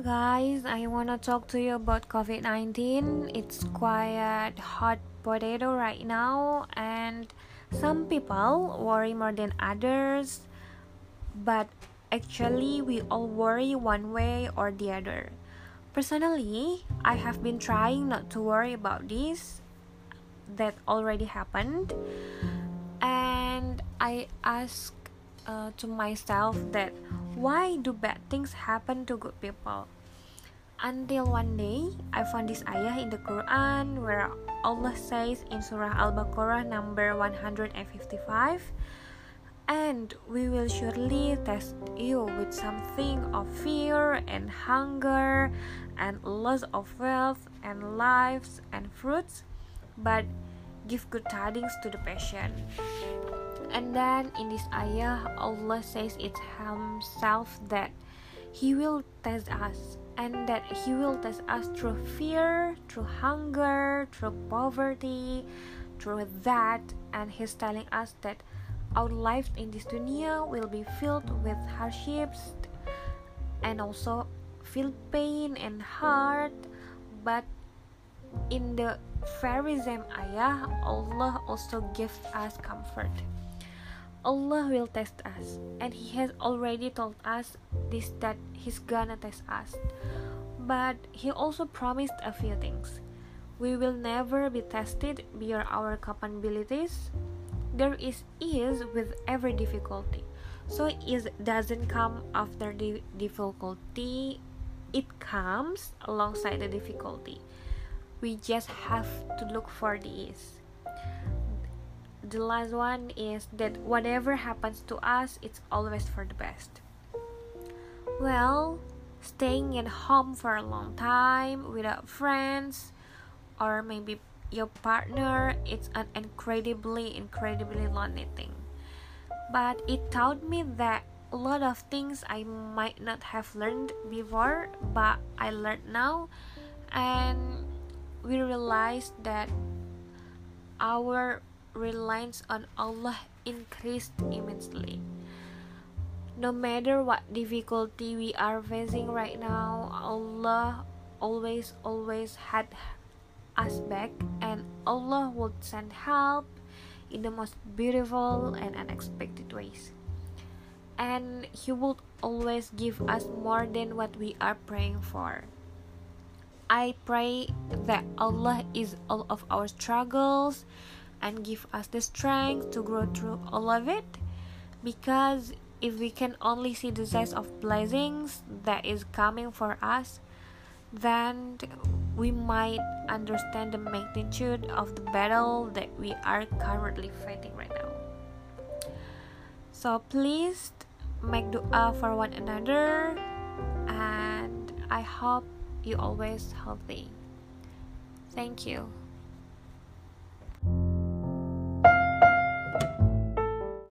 Guys. I want to talk to you about COVID 19. It's quite hot potato right now, and some people worry more than others, but actually, we all worry one way or the other. Personally, I have been trying not to worry about this that already happened, and I ask uh, to myself that why do bad things happen to good people? Until one day, I found this ayah in the Quran where Allah says in Surah Al Baqarah number 155 and we will surely test you with something of fear and hunger and loss of wealth and lives and fruits, but give good tidings to the patient. And then in this ayah, Allah says it Himself that He will test us. And that He will test us through fear, through hunger, through poverty, through that, and He's telling us that our life in this dunya will be filled with hardships and also feel pain and hurt, but in the very same ayah, Allah also gives us comfort. Allah will test us, and He has already told us this that He's gonna test us. But He also promised a few things. We will never be tested beyond our capabilities. There is ease with every difficulty. So ease doesn't come after the difficulty, it comes alongside the difficulty. We just have to look for the ease the last one is that whatever happens to us, it's always for the best. Well, staying at home for a long time without friends or maybe your partner, it's an incredibly, incredibly lonely thing. But it taught me that a lot of things I might not have learned before, but I learned now, and we realized that our reliance on Allah increased immensely. No matter what difficulty we are facing right now, Allah always, always had us back, and Allah would send help in the most beautiful and unexpected ways. And He would always give us more than what we are praying for. I pray that Allah is all of our struggles and give us the strength to grow through all of it. Because if we can only see the size of blessings that is coming for us then we might understand the magnitude of the battle that we are currently fighting right now. So please make dua for one another and i hope you always healthy. Thank you